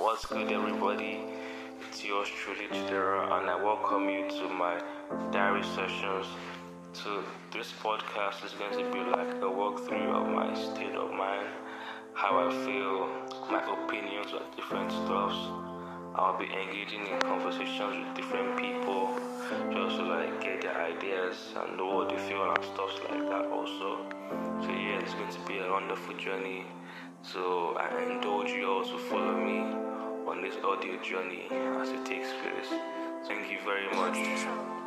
What's good, everybody? It's yours truly, Chidera, and I welcome you to my diary sessions. So, this podcast is going to be like a walkthrough of my state of mind, how I feel, my opinions on different stuffs. I'll be engaging in conversations with different people just to like get their ideas and know what they feel and stuff like that also. So yeah, it's going to be a wonderful journey. So I indulge you all to follow this audio journey as it takes place. Thank you very much.